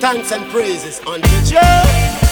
thanks and praises unto Jah.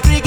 te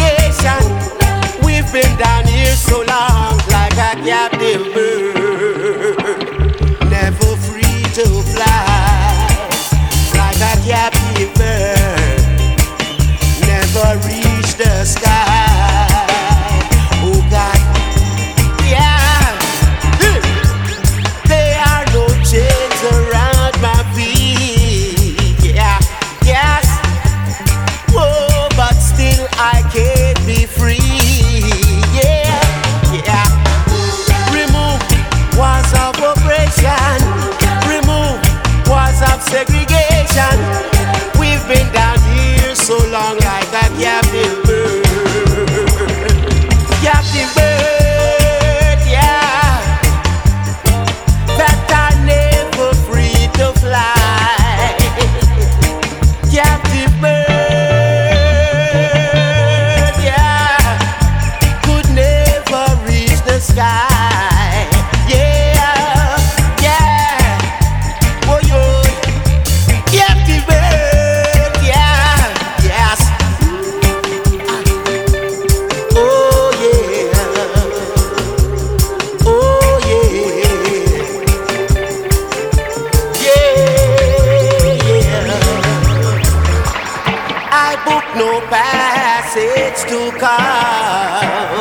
book no passage to come.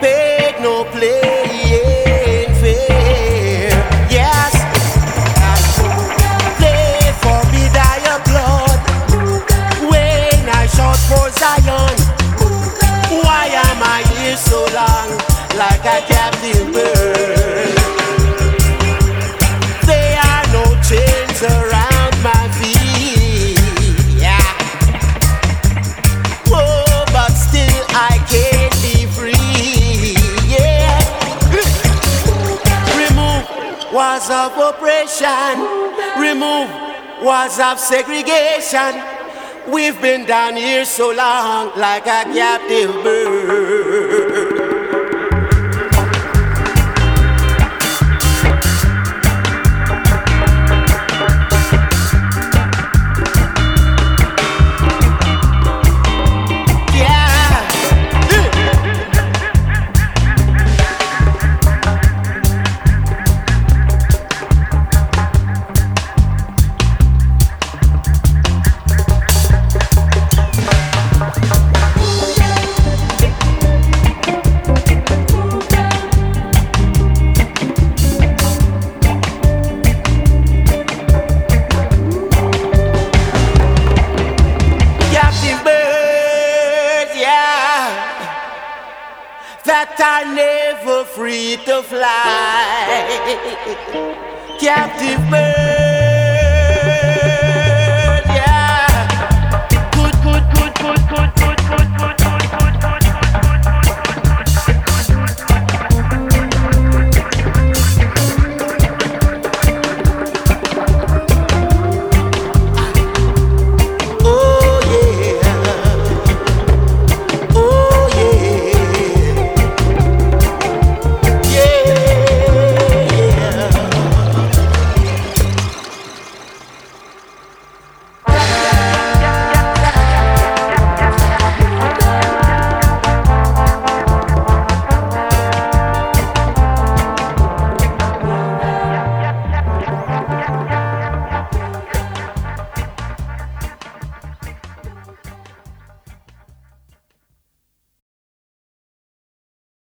Paid no playing fair. Yes, play for me thy blood. When I shout for Zion, why am I here so long, like a captive bird? was of oppression, remove was of segregation. We've been down here so long like a captive bird. that are never free to fly. Captive birds.